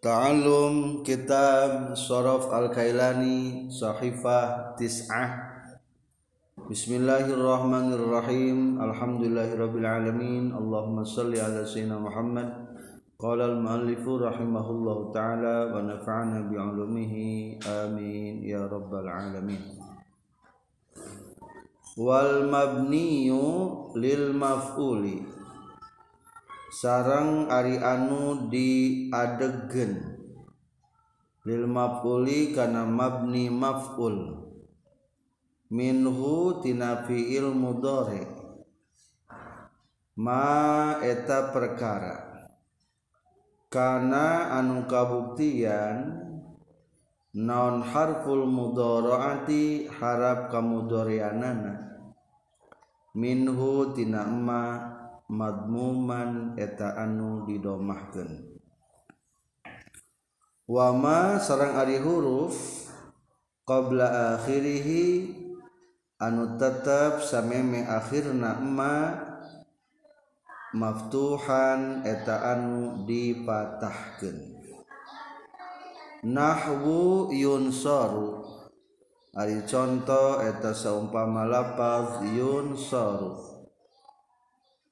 Ta'allum Kitab Sorof Al-Kailani Sahifah Tis'ah. Bismillahirrahmanirrahim. Alhamdulillahirrabbilalamin. Allahumma salli ala Sayyidina Muhammad. Qala al-muallifu rahimahullahu ta'ala Wa nafa'ana bi'ulumihi. Amin. Ya Rabbal Alamin. Wal mabniyu lil maf'uli sarang Ari anu diadegen lilmafuli kana mabni maf'ul. Minhu tina fi'il mudhari. Ma eta perkara. Kana anu kabuktian non harful mudharaati harap kamudharianana. Minhu tina ma madmuman eta anu didomahkan wama sarang ari huruf qabla akhirihi anu tetap sameme akhirna ma maftuhan eta anu dipatahkan nahwu yunsaru ari contoh eta saumpama lapaz yunsaru.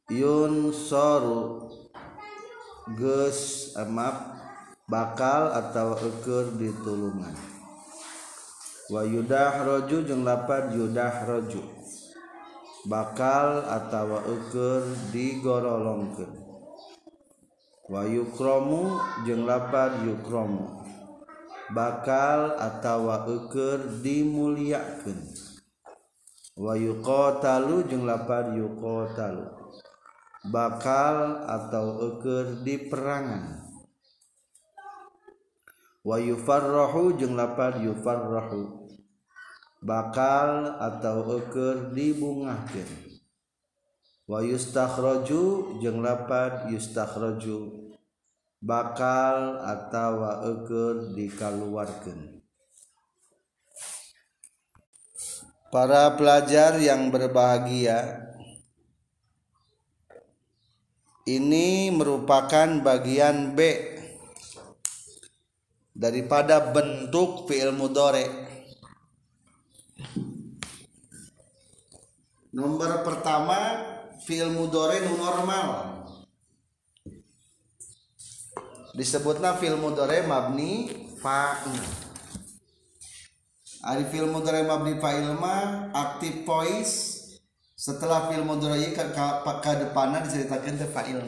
Yun soru Gus emap bakal atau ekur ditulungan. Wa yudahroju jeung lapad yudahroju bakal atau ekur digorolongkeun. Wa yukromu jeung lapad yukromu. Bakal atau ekur dimuliakeun. Wa yuqatalu jeung lapad yuqatalu bakal atau eker di perangan. Wa yufarrahu jeung lapar yufarrahu. Bakal atau eker dibungahkeun. Wa yustakhraju jeung lapar yustakhraju bakal atau eker dikaluarkeun. Para pelajar yang berbahagia ini merupakan bagian B daripada bentuk fi'il mudhari. Nomor pertama fi'il mudhari normal. Disebutnya fi'il mudhari mabni fa'il. Ari fi'il mudhari mabni fa'il ma aktif voice setelah fil mudhari ke, ke, ke depannya diceritakan teh fa'il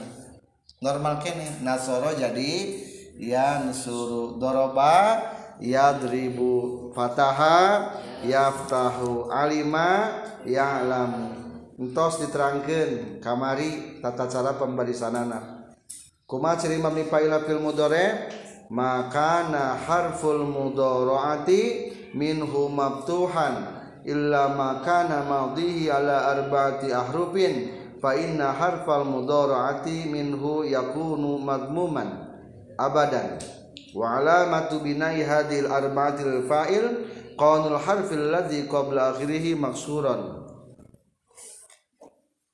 normal kene nasoro jadi ya nusuru doroba yadribu fataha yaftahu alima ya'lam entos diterangkan kamari tata cara pembarisanana. Kuma ciri mabni fa'ila fil mudhari maka na harful mudharaati minhu maftuhan illa makana madhihi ala arba'ati ahrufin fa inna harfal mudhara'ati minhu yakunu madmuman abadan. Wa alamatu binai hadhil arba'atil fa'il qanul harfil ladzi qabla akhirih maksuran.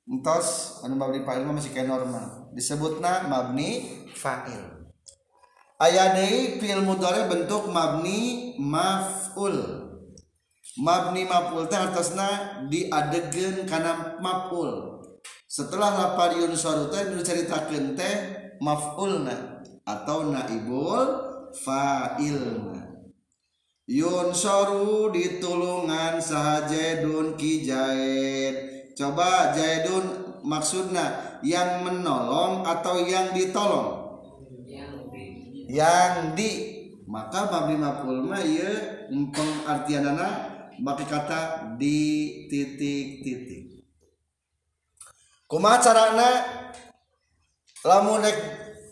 Entos anu mabni fa'il masih kayak normal. Disebutna mabni fa'il. Aya deui fi'il mudhari bentuk mabni maf'ul mabni maf'ul teh atasna diadegeun kana maf'ul setelah lapar yunsaru teh diceritakeun teh maf'ulna atau naibul fa'ilna. Yunsaru ditulungan saha jaidun ki jaid. Coba jaidun maksudna yang menolong atau yang ditolong? Yang di, yang di maka mabni maf'ul mah ieu pengartianana pakai kata di titik-titik kuma carana? Lamun rek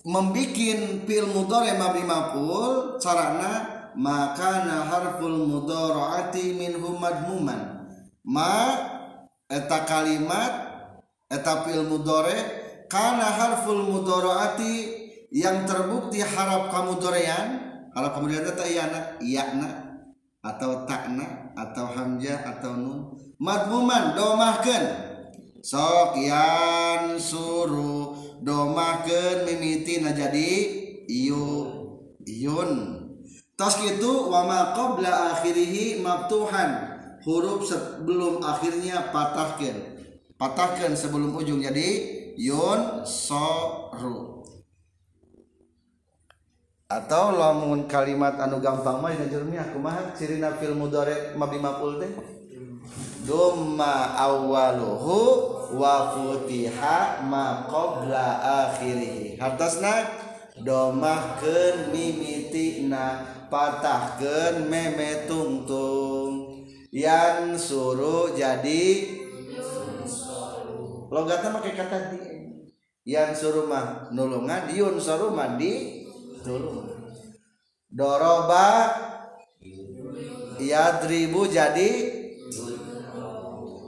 membikin fil mudhari mabni maf'ul carana? Maka na harful mudharaati minhu madmuman. Ma eta kalimat eta fil mudhari kana harful mudharaati yang terbukti harap kamu dorean harap kemudian eta iyana iyana atau takna atau hamzah atau nun madmuman domahkeun. Sok yan suruh domahkeun mimitina jadi iyu yun tos gitu wama qabla akhirihi maftuhan huruf sebelum akhirnya patahkan patahkan sebelum ujung jadi yun soru atau lamun kalimat anu gampang mah dina jurmiah kumaha cirina fil mudhari mabdi maful teh. Dumma awwaluhu wa futiha ma qabla akhirih. Hartosna domahkeun mimitina patahkeun meme tungtung yang suruh jadi logatna make kata di. Yang suruh mah nulungan yun suruh mah mandi doroba yadribu jadi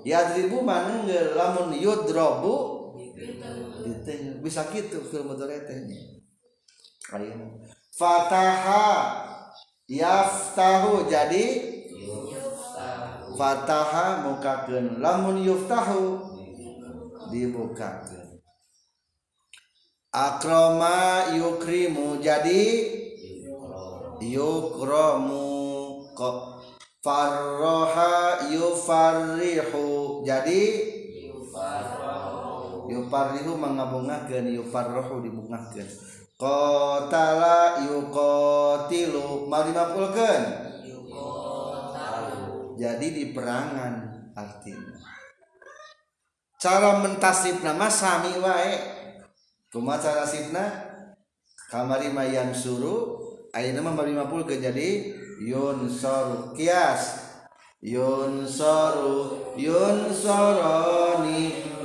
yadribu mana lamun yudrobu bisa gitu film mudorete fataha yaftahu jadi fataha mukakeun lamun yuftahu dibukakeun akroma yukrimu jadi yukromu. Kok farroha yufarrihu jadi yufarrihu mengabungakan yufarrohu dibungakan kotala yukotilu mau dimapulkan jadi di perangan artinya. Cara mentasib nama sami wae kuma cara sitna kamari mayan suru ayeuna mah bari 50 geus jadi yun soru kias. Yun soru yun soroni.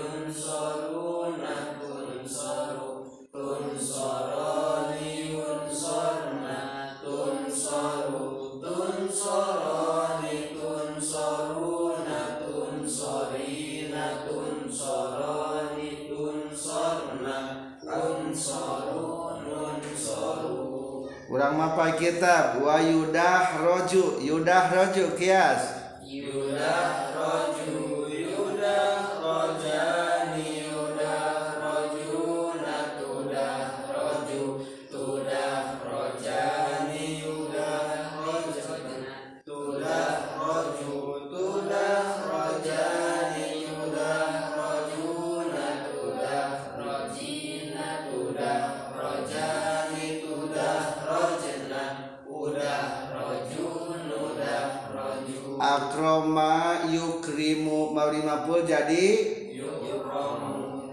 Mapa kitab wa yudah roju. Yudah roju kias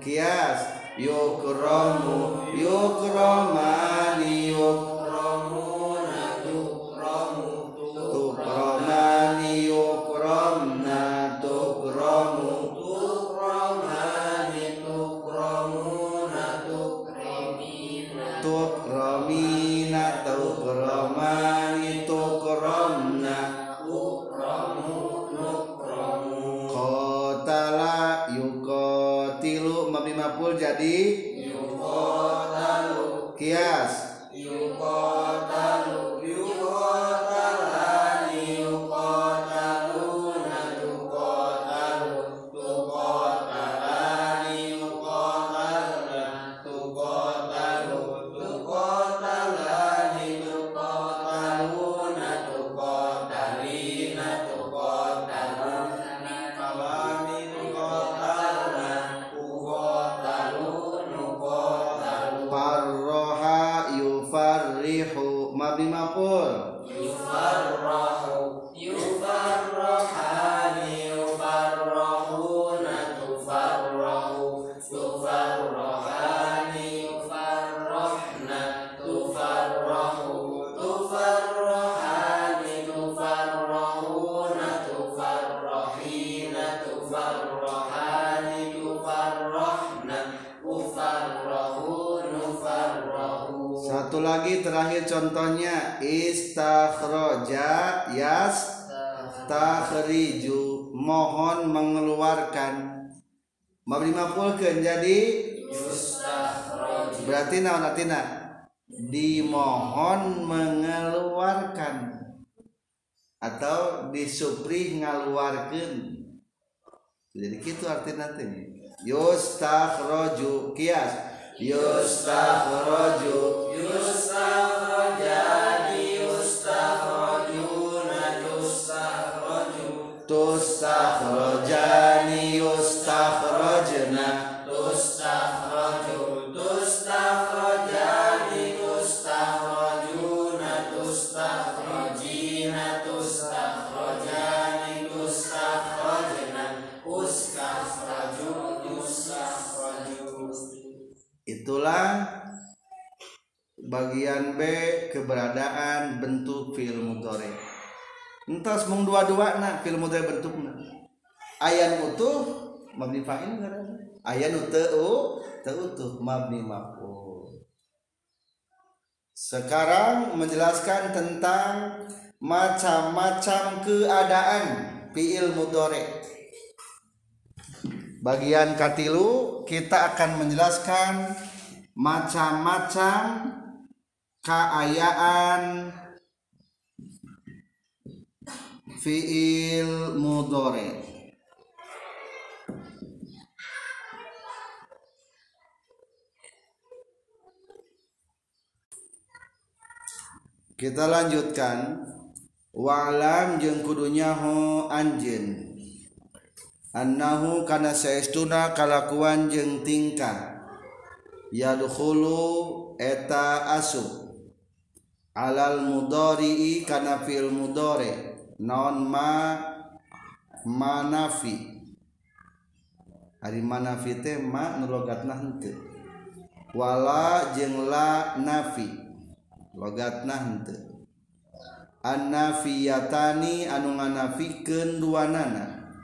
kias yukromu yukromani yuk satu lagi terakhir contohnya. Istakhroja yas takhriju mohon mengeluarkan. Mabni mapulkeun jadi? Berarti naon artina dimohon mengeluarkan. Atau disupri ngaluarkeun jadi gitu artinya teh yustakhraju kias yustakhraju yustakhrajani B keberadaan bentuk fi'il mudhari entas mung dua-dua na fi'il mudhari bentukna ayan utuh mabni fa'il ngaranna ayan utuh utuh mabni maf'ul. Sekarang menjelaskan tentang macam-macam keadaan fi'il mudhari bagian katilu kita akan menjelaskan macam-macam keayaan fiil mudore kita lanjutkan. Wa'lam jeung kudunya ho anjeun. Annahu kana saestuna kalakuan jeung tingkah. Yadkhulu eta asub alal mudhari kana fil mudhari non ma manafi. Hari manafi teh ma nu logatna henteu. Wala jeung la nafi. Logatna henteu. Annafiyatani anu nganafikeun duanana.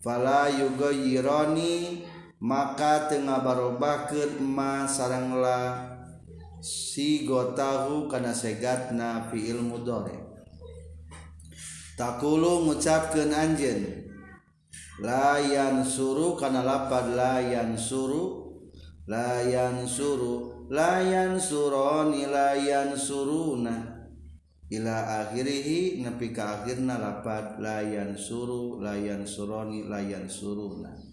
Fala yugayironi maka tengah ngabarobahkeun ma saranglah la sigotahu kana segatna fi'il mudhari takulu ngucapkeun anjeun. Layan suru kana lapad layan suru. Layan suru layan suroni layan suruna. Ila akhirihi nepi ka akhirna lapad layan suru layan suroni layan suruna.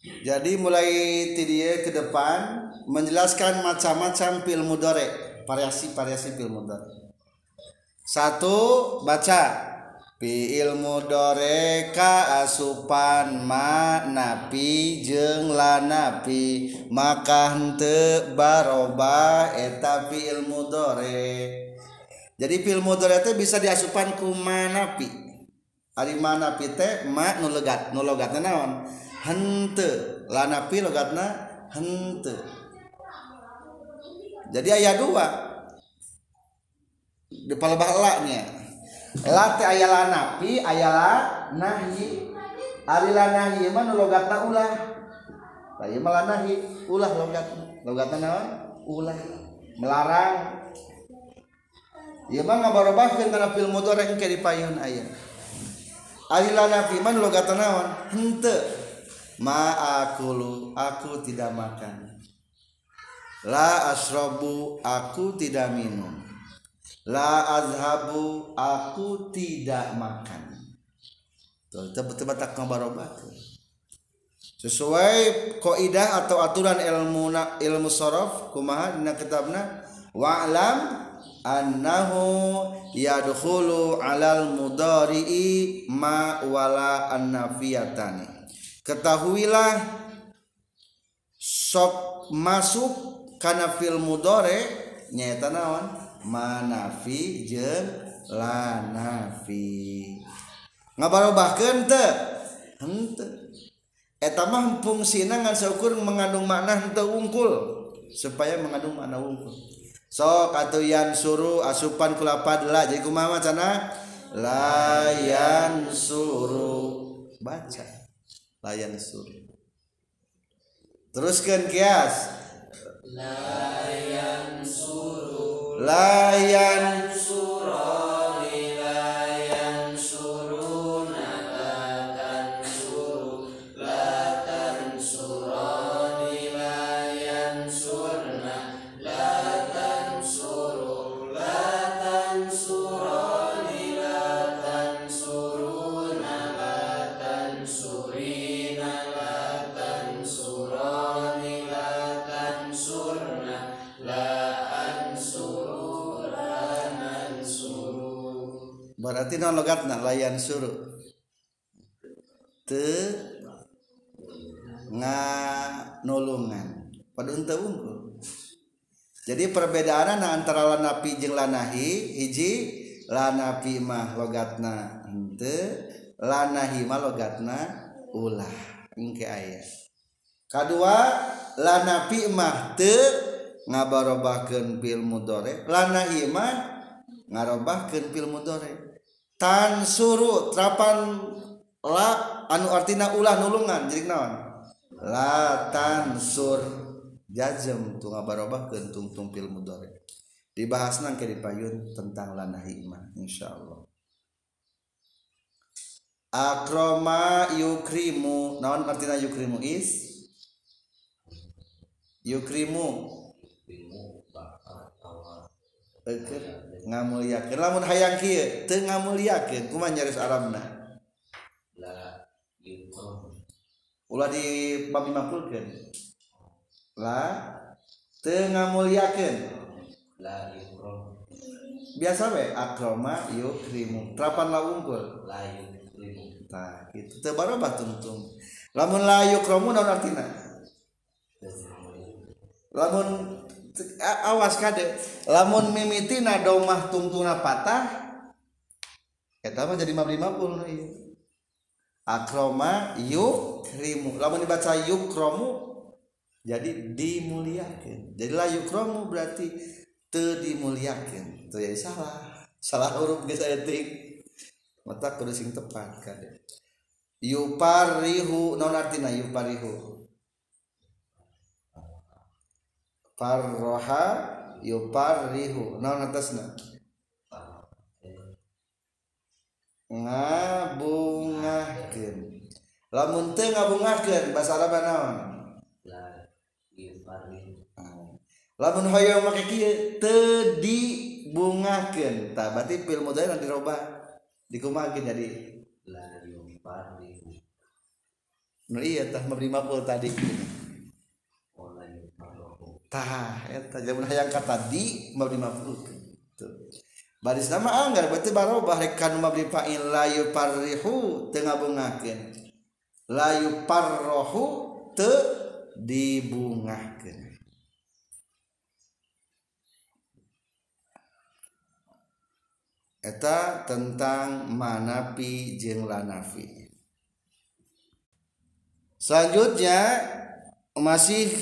jadi mulai tidia ke depan menjelaskan macam-macam fil mudore variasi-variasi fil mudore satu baca. Fiil mudore ka asupan ma napi jeng lanapi maka hente baroba eta fiil mudore jadi fiil mudore itu bisa diasupan ku manapi ari manapi teh ma nulegat nulegat naon? hente lanapi logatna hente jadi ayat dua. Di palebah palbahlaknya late ayat lanapi ayat nahi. Ari nahi mah logatna ulah. Tapi malah nahi ulah logat logatna naon? Ulah. Melarang. Ieu mah ngabarobahkeun kana fil mudhari engke di payun aya. Ari lanapi mah logatna naon? Henteu. Ma akulu aku tidak makan. La asrobu aku tidak minum. La azhabu aku tidak makan. Tuh tebet-tebet tak sesuai kaidah atau aturan ilmu ilmu sorof kumaha dina kitabna wa'lam annahu yadkhulu alal mudari'i ma wala annafiyatani ketahuilah sok masuk karena film mudore nyata naon? Manafi jeng lanafi. Ngabarobahkeun teu. Henteu eta mah fungsina ngan seukur mengandung makna henteu ungkul supaya mengandung makna ungkul. sok atuh yan suru asupan kulapad lah jadi kumaha macana? Layan suru. Baca. Layan suru teruskan kias. Layan suru layan suru latan suroni layan surna latan suru latan suroni berarti non logatna layan suruh. Te nga nulungan. Pada unta unggul. Jadi perbedaan antara lanapi jeung lanahi hiji lanapi mah logatna ente lanahi mah logatna ulah. Ingke ayat kedua lanapi mah te ngabarobakeun fil mudore lanahi mah ngarobahkeun fil mudore. tan suru trapan la anu artina ulah nulungan jadi naon? La tan sur. Jazem tu barobah kentung tungpil mudore. Dibahas nang ke dipayun tentang lana iman insyaallah. Akroma yukrimu. Naon artina yukrimu is? Yukrimu. Ngamuliakeun. Lamun hayang kieu teu ngamuliakeun kumaha nyaris arabna la ulah di bab mafulkeun la teu ngamuliakeun. La yukrom biasa we akroma yukrimu trapan la unggul. La yukrim Nah, itu teu barobah tungtung. Lamun la yukramu naon artina? Lamun awas kade. Lamun mimiti nadomah tungtuna patah kita mah jadi mabli mabul akroma yuk rimu lamun dibaca yuk kromu jadi dimuliakan jadilah yuk kromu berarti te dimuliakan itu ya salah. Salah huruf guys saya ting mata kudu sing tepat kade. Yuparihu non artina yuparihu. Farroha yuparihu non atasna? Ngabungakeun. Lamun teu ngabungakeun bahasa Arab naon? Lamun hoyong make kieu teu dibungakeun. Tah berarti fil mudhari nanti dirobah dikumakeun jadi. La yukrim nu iya tah mabri maful tadi tah eta jamun hayang kata di mabri maful tuh baris nama anggar berarti barobah rek kanu mabri fa'il la yuparrihu teu ngabungakeun la yuparrohu teu dibungakeun eta tentang manapi jeung lanafi. Selanjutnya masih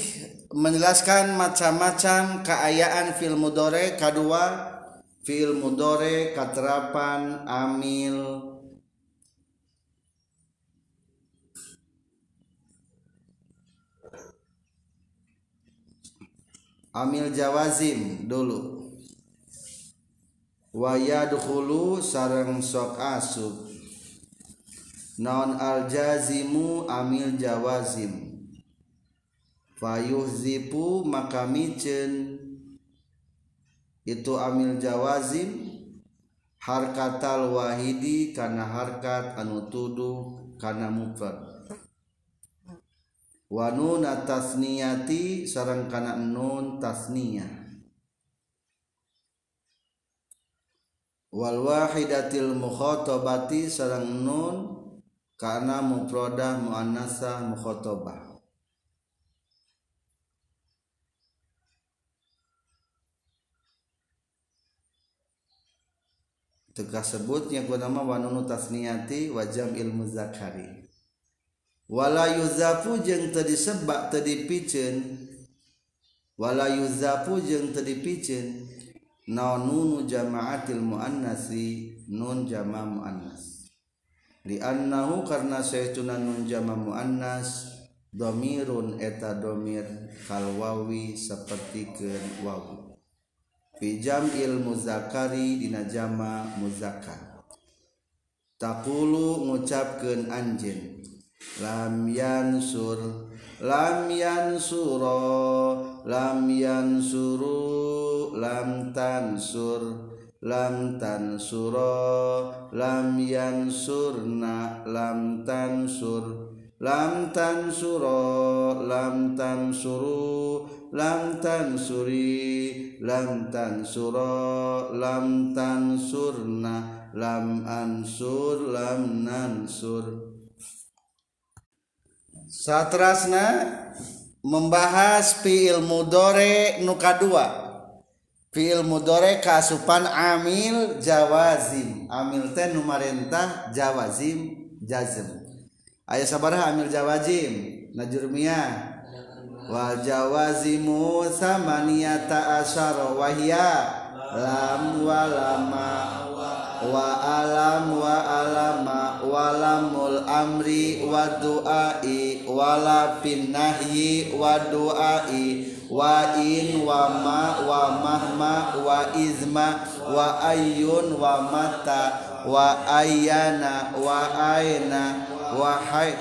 menjelaskan macam-macam keayaan fil mudore kedua fil mudore katerapan amil. Amil jawazim dulu. Wayadkhulu sareng sok asub non al jazimu amil jawazim fayuhzipu maka micen. Itu amil jawazim harkatal wahidi kana harkat anu tuduh kana mufrad. Wa nun tasniyati sareng kana nun tasniyah. Wal wahidatil mukhatabati sareng nun kana mufradah muannasah mukhatabah tegas sebutnya gunama wanunu tasniati wajam ilmu zakari. Wala yuzafu jeung teu disebak teu dipiceun wala yuzafu jeung teu dipiceun naon nunu jama'atil muannasi nun jama' muannas. Li annahu karna saytuna nun jama' muannas domirun eta domir kalwawi seperti ke wawi. Fijam ilmu zakari dina jama muzakar Takulu ngucapkan anjin Lam yansur Lam yansuro Lam yansuru Lam tansur Lam tansuro Lam yansurna Lam tansur. lam tansuro lam tansuru lam tansuri lam tansuro lam tansurna lam ansur lam nansur. Satrasna membahas fiil mudore nuka dua fiil mudore kasupan amil jawazim. Amil teh numarentah jawazim jazm. Aya sabaraha amil jawazim najurmiyah. Wa jawazimu samaniyata asyara wa hiya lam wa lama wa alam wa alama wa lamul amri wa du'ai wa la fin nahyi wa du'ai wa in wa ma wa mahma wa izma wa ayyun wa mata wa ayyana wa aina wahai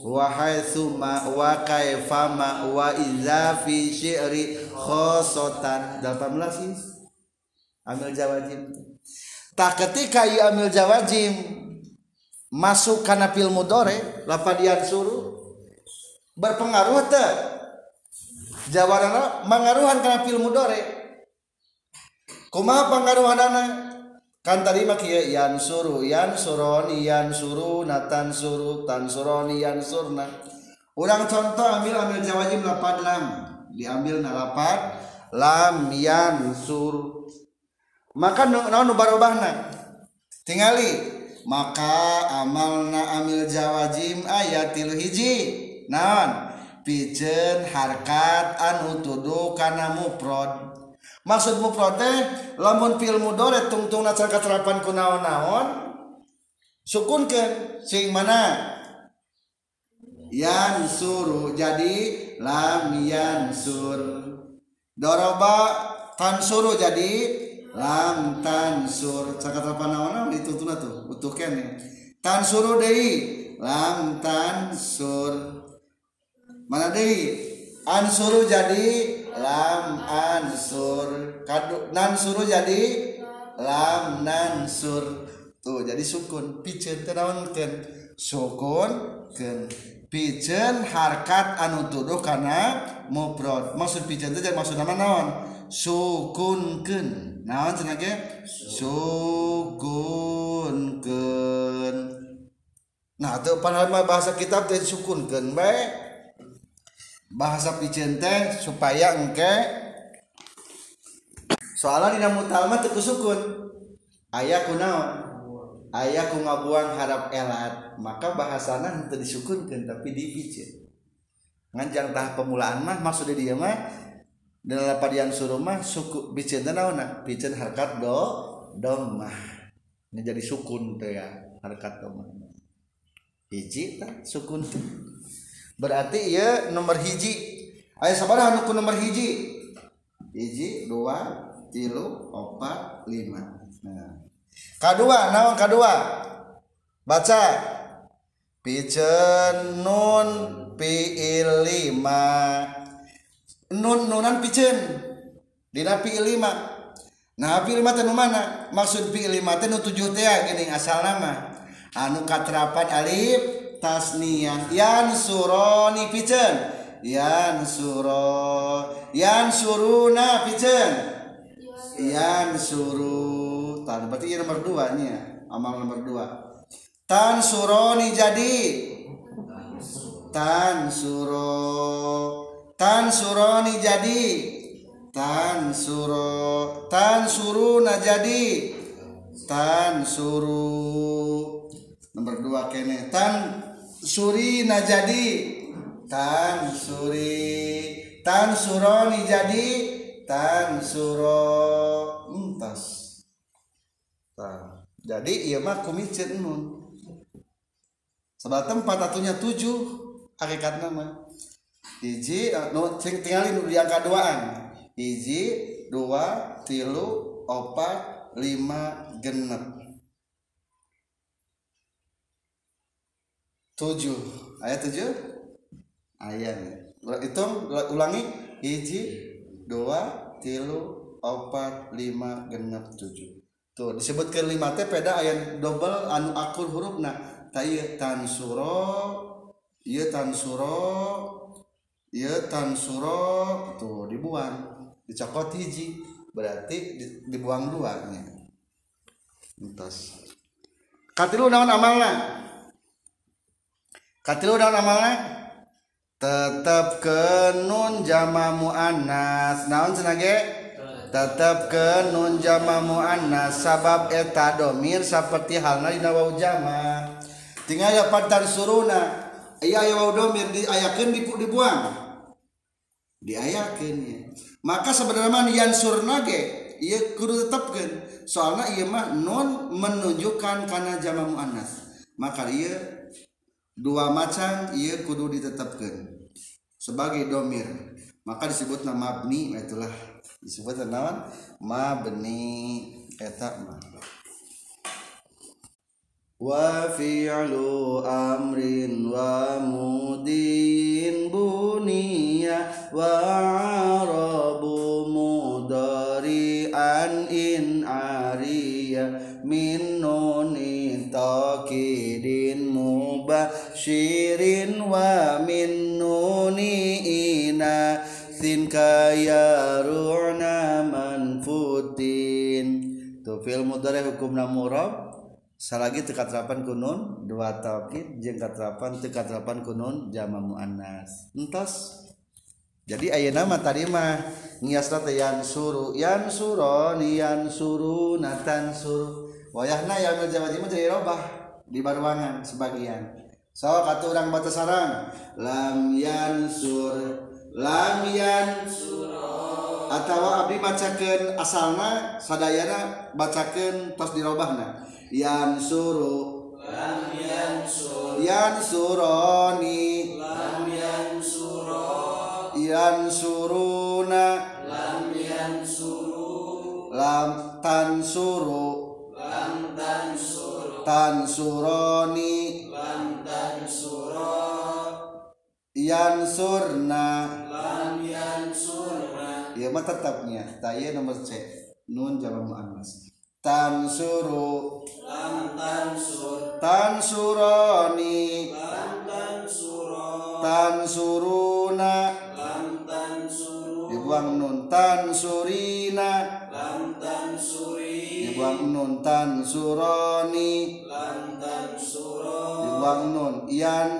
wahai suma wa kaifama wa iza fi syi'ri khosotan. 18 sih amil jawajim. Tak ketika ia amil jawajim masuk kana fil mudore lafadian suruh berpengaruh te. Jawarana mengaruhan kana fil mudore. Kumaha pengaruhanana kan tadi mah kieu yan suru yan suroni yan suru natan suru tan suroni yan surna. Urang contoh ambil ambil jawajim lapan lam. Diambil na lapan lam yan sur. Maka naon nu barobahna tingali maka amalna amil jawajim ayatil hiji. Naon? Pijen harkat anu tuduh kana muprod maksudmu prote lamun filmu dore tungtung nacar katerapan ku naon-naon sukun ke sing mana? Yang suru jadi lam yang sur. Doroba tan suru jadi lam tan sur. Katerapan naon-naon dituntun tuh butuhkan ya tan suru dei lam tan sur. Mana dei ansuru jadi lam ansur kadu nan jadi? Lam nansur tuh jadi sukun. Pijen tenawankeun sukun ken. Pijen harkat anu tuduh karena mufrad maksud pijen teh maksud nama naon? Sukunkeun naon cenah ge? Sukunkeun nah tuh padahal bahasa kitab teh sukunkeun bae. bahasa picente supaya engke soalnya dina mutalma teu kusukun. Aya kunaon aya ku ngabuang harap elat maka bahasana henteu disukunkeun tapi dipicen nganjang tah pemulaan mah maksud dia mah dalam padian suruh mah suku picen teh naonna picen harkat do domah ini jadi sukun teh ya harkat domah hiji tah sukun. teh berarti ya nomor hiji. Ayah sabar anakku nomor hiji. Hiji dua tilu opat lima. Nah. kedua naon kedua baca. Pijen nun piil lima. Nun nunan pijen dina piil lima. Nah piil lima tenu mana? Maksud piil lima tenu tujuh teh gini asal nama. Anu katerapan alif tasniyah. Yan suroni piceun yan suro yan suruna piceun yan suru tan berarti ini nomor dua nya amal nomor dua. Tan suroni jadi. Tan suro tan suroni jadi. Tan suro tan suruna jadi. Tan suru nomor dua kene. Tan suri na jadi tan suri tan suroni jadi tan suro entas nah, jadi iya mah kumicin nun sebab tempat atunya tujuh hakikat nama hiji no, tinggalin di angka duaan. Hiji dua tilu opat lima genep tujuh. Ayat tujuh? Ayat. Hitung ulangi. Hiji dua tilu opat lima genep tujuh. Tuh disebutkan lima teh peda ayat double anu akur huruf nah. Tayyib tan suro ieu tan suro ieu tan suro. Tuh dibuang. Dicokot hiji. Berarti dibuang dua nya. Entos. Katilu naon amalna katilu daun amalna? Tetep ke nun jama muannas naon senage tetep ke nun jama muannas sabab eta domir seperti halna dina wau jama. Tinggal ya pantar suruna. Iya ya wau domir diayakeun dibuang. Diayakeun ya maka sebenarnya mah yansur nage ieu kudu tetepkeun. Soalna ieu mah nun menunjukkan kana jama muannas maka ieu dua macam ieu kudu ditetapkan sebagai domir. Maka disebut nama mabni itulah disebut nama mabni. Eta mah. Wa fi'lu amrin wa mudin buniya wa arabu mudari'an in ariya min nuni taqidin shirin wa min nuni ina sin kaya ru'na manfutin tu fil mudhari hukumna murab. Salagi teu katerapan kunun dua taukid jeung katerapan teu katerapan kunun jama muannas. Entos. Jadi ayeuna mah tadi mah ngiasna teh yansuru suru natan suru. Wayahna ya jawab jadi robah di baruangan sebagian. so kata orang bata sarang. Lam yan sur lamian sur. Atau abdi macakan asalna sadayana bacakan Tos dirobahna. Yan suru. Lam yan sur. Yan suroni. Lam yan suro. Yan suruna. Lam yan suru. Lam tan suru. Lam tan suru. Tan suroni. Lam tansuro yan surna lam yansurna. Ya mah tetapnya. Taya nomor C. Nun jamak muannas. Tan suru lam tansur. Tan suroni lam tansuro. Tan suruna lam tansuru dibuang nun. Tan surina lam tansuri dibuang nun. Tan suroni lam tansuro dibuang nun. Ian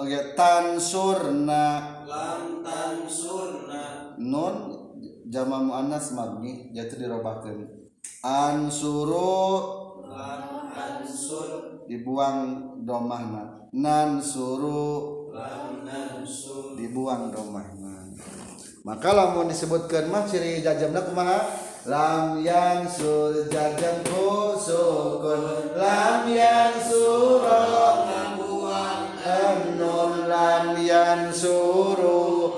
oke tan surna. Lam tansurna nun jama muannas mabni jatuh dirobahkeun ansuru lam ansur dibuang domahna nan suru. Lam nansur dibuang domahna maka lamun disebutkan mah ciri jajamna kumaha? Lam yang sur jajam ku sukun. Lam yang suro anun lam yang suru.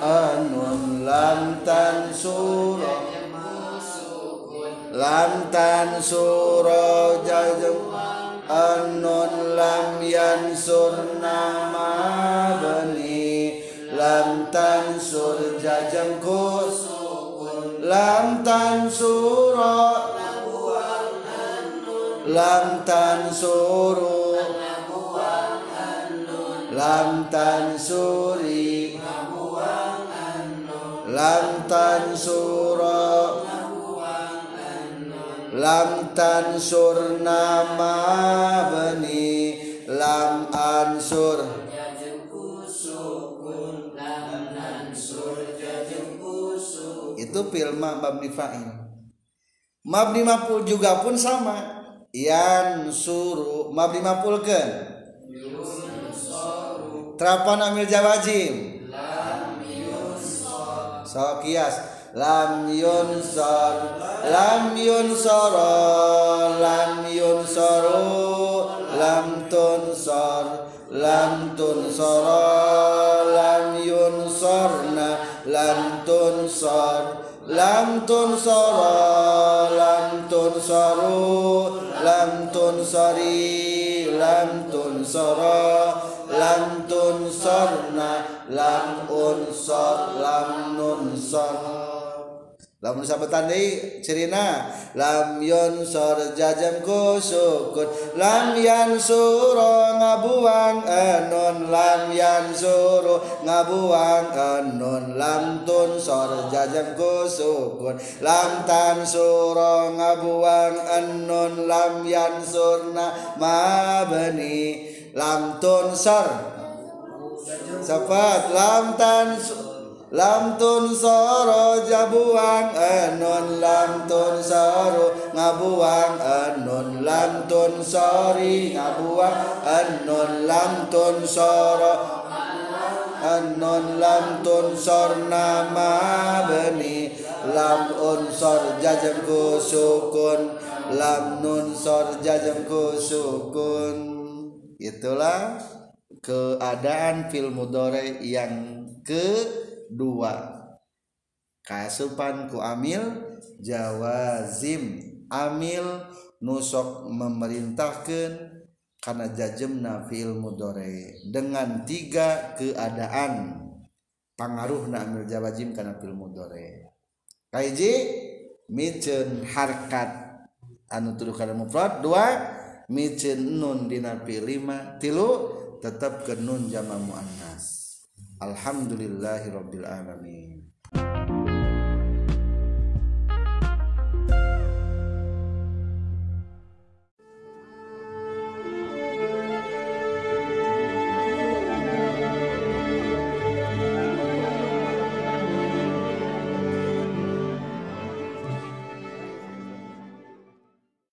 Anun lam tan suro lam tan suro jajam anun lam yan nama bani. Lam tan sur jajam kus lam tan suro lam tan suru lam tan suri lam tan suro lam tan sur nama bani lam ansur itu filma mabni fa'il. Mabni maf'ul juga pun sama. Yan suru mabni terapan amil jawajim so kias. Lam yunsor lam yunsoro lam yunsoru lam tunsor lam tunsoro lam yunsorna lam tunsor lam tunsoro lam tunsoru lam tunsori lam tunsoro lam tunsorna lam unsor lam nunsor lamun sabetan deui cirina lam yunsor jajam ku sukun lam yansuro ngabuang anun lam yansuro ngabuang anun lam tunsor jajam ku sukun lam tansuro ngabuang anun lam yansurna mabni lam tunsor Sapat. Lam tan lam tun soro jabuang enun lam tun soro ngabuang enun lam tun sori ngabuang enun lam tun soro enun lam tun sor nama beni lam unsor jajem ku sukun lam nun sor jajem ku sukun. Itulah keadaan fil mudore yang dua. Kasupan ku amil jawazim. Amil nusok memerintahkan karena jajemna fi'il mudore dengan tiga keadaan pengaruh na amil jawazim karena fil mudore kaiji micen harkat. Anu tuduh karena mufrad. Dua micen nun dina lima. Tilu tetap ke nun jama mu'annas alhamdulillahi rabbil alamin